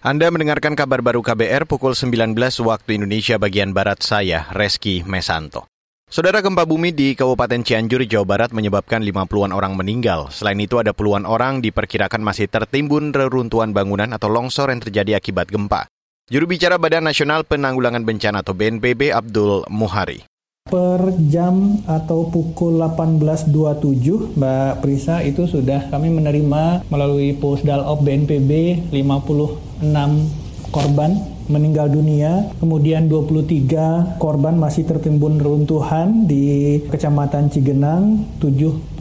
Anda mendengarkan kabar baru KBR pukul 19 waktu Indonesia bagian Barat saya, Reski Mesanto. Saudara gempa bumi di Kabupaten Cianjur, Jawa Barat menyebabkan 50-an orang meninggal. Selain itu ada puluhan orang diperkirakan masih tertimbun reruntuhan bangunan atau longsor yang terjadi akibat gempa. Juru bicara Badan Nasional Penanggulangan Bencana atau BNPB Abdul Muhari. Per jam atau pukul 18.27 Mbak Prisa itu sudah kami menerima melalui Posdal of BNPB 56 korban meninggal dunia, kemudian 23 korban masih tertimbun runtuhan di Kecamatan Cigenang, 78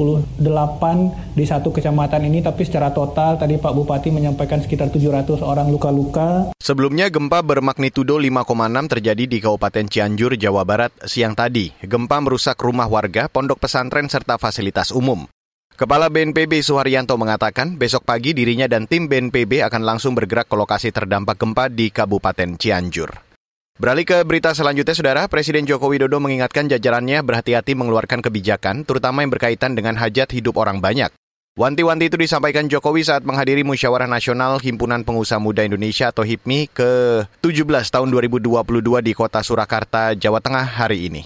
di satu kecamatan ini, tapi secara total tadi Pak Bupati menyampaikan sekitar 700 orang luka-luka. Sebelumnya gempa bermagnitudo 5,6 terjadi di Kabupaten Cianjur, Jawa Barat siang tadi. Gempa merusak rumah warga, pondok pesantren serta fasilitas umum. Kepala BNPB Suharyanto mengatakan besok pagi dirinya dan tim BNPB akan langsung bergerak ke lokasi terdampak gempa di Kabupaten Cianjur. Beralih ke berita selanjutnya, Saudara, Presiden Joko Widodo mengingatkan jajarannya berhati-hati mengeluarkan kebijakan, terutama yang berkaitan dengan hajat hidup orang banyak. Wanti-wanti itu disampaikan Jokowi saat menghadiri Musyawarah Nasional Himpunan Pengusaha Muda Indonesia atau HIPMI ke-17 tahun 2022 di kota Surakarta, Jawa Tengah hari ini.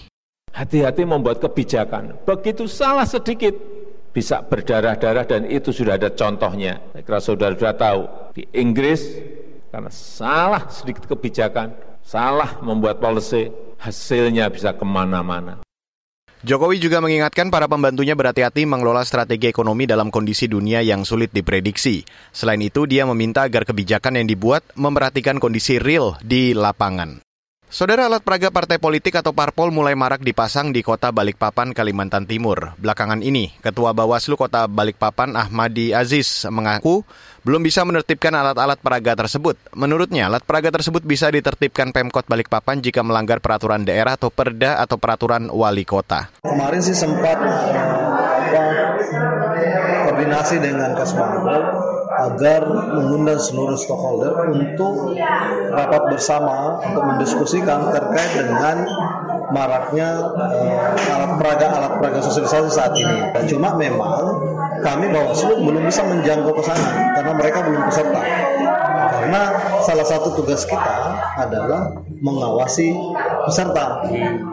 Hati-hati membuat kebijakan, begitu salah sedikit bisa berdarah-darah dan itu sudah ada contohnya. Saya kira saudara sudah tahu di Inggris karena salah sedikit kebijakan, salah membuat policy, hasilnya bisa ke mana-mana. Jokowi juga mengingatkan para pembantunya berhati-hati mengelola strategi ekonomi dalam kondisi dunia yang sulit diprediksi. Selain itu, dia meminta agar kebijakan yang dibuat memperhatikan kondisi real di lapangan. Saudara alat peraga partai politik atau parpol mulai marak dipasang di kota Balikpapan, Kalimantan Timur. Belakangan ini, Ketua Bawaslu Kota Balikpapan Ahmadi Aziz mengaku belum bisa menertibkan alat-alat peraga tersebut. Menurutnya, alat peraga tersebut bisa ditertibkan Pemkot Balikpapan jika melanggar peraturan daerah atau perda atau peraturan wali kota. Kemarin sih sempat koordinasi dengan Kasbangpol agar mengundang seluruh stakeholder untuk rapat bersama untuk mendiskusikan terkait dengan maraknya uh, alat peraga alat peraga sosialisasi saat ini. Dan cuma memang kami Bawaslu belum bisa menjangkau ke sana karena mereka belum peserta. Karena salah satu tugas kita adalah mengawasi peserta.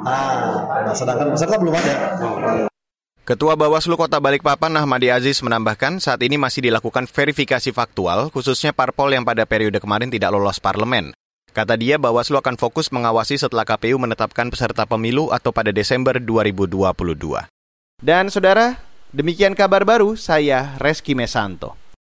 Nah, nah sedangkan peserta belum ada. Ketua Bawaslu Kota Balikpapan Ahmadi Aziz menambahkan saat ini masih dilakukan verifikasi faktual khususnya parpol yang pada periode kemarin tidak lolos parlemen. Kata dia Bawaslu akan fokus mengawasi setelah KPU menetapkan peserta pemilu atau pada Desember 2022. Dan saudara, demikian kabar baru saya Reski Mesanto.